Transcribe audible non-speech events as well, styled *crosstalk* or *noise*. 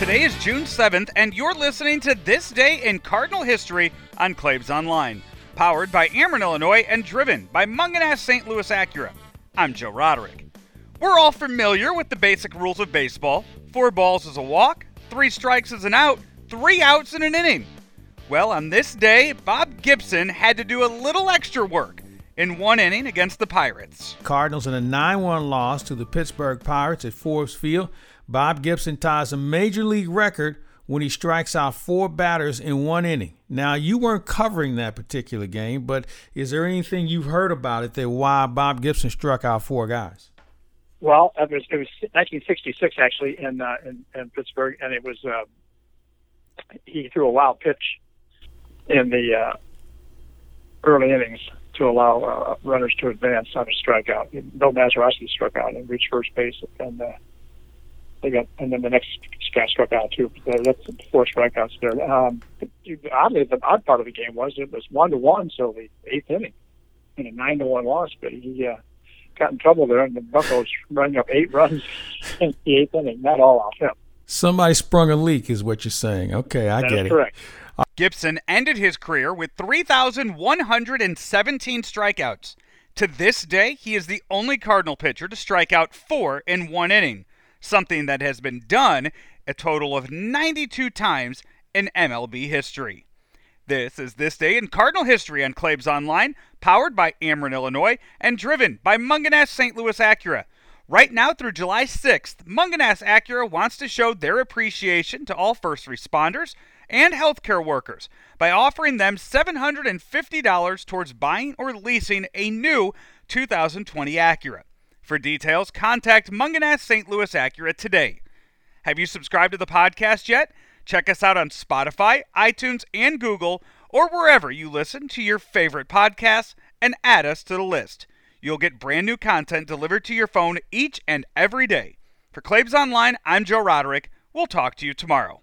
Today is June 7th, and you're listening to This Day in Cardinal History on Claibs Online, powered by Ameren, Illinois, and driven by Mungenast St. Louis Acura. I'm Joe Roderick. We're all familiar with the basic rules of baseball four balls is a walk, three strikes is an out, three outs in an inning. Well, on this day, Bob Gibson had to do a little extra work in one inning against the Pirates. Cardinals in a 9 1 loss to the Pittsburgh Pirates at Forbes Field. Bob Gibson ties a major league record when he strikes out four batters in one inning. Now, you weren't covering that particular game, but is there anything you've heard about it that why Bob Gibson struck out four guys? Well, it was, it was 1966 actually in, uh, in, in Pittsburgh, and it was uh, he threw a wild pitch in the uh, early innings to allow uh, runners to advance on a strikeout. Bill Mazeroski struck out and reached first base, and uh, they got, and then the next guy struck out too. That's four strikeouts there. Um, oddly, the odd part of the game was it was one to one, so the eighth inning, in a nine to one loss. But he uh, got in trouble there, and the Buffaloes running up eight *laughs* runs in the eighth inning. Not all off him. Somebody sprung a leak, is what you're saying. Okay, I that get it. Correct. Uh, Gibson ended his career with 3,117 strikeouts. To this day, he is the only Cardinal pitcher to strike out four in one inning something that has been done a total of 92 times in MLB history. This is This Day in Cardinal History on Claibs Online, powered by Ameren, Illinois, and driven by Mungenast St. Louis Acura. Right now through July 6th, Mungenast Acura wants to show their appreciation to all first responders and healthcare workers by offering them $750 towards buying or leasing a new 2020 Acura. For details, contact Mungenast St. Louis Acura today. Have you subscribed to the podcast yet? Check us out on Spotify, iTunes, and Google, or wherever you listen to your favorite podcasts, and add us to the list. You'll get brand new content delivered to your phone each and every day. For Claibs Online, I'm Joe Roderick. We'll talk to you tomorrow.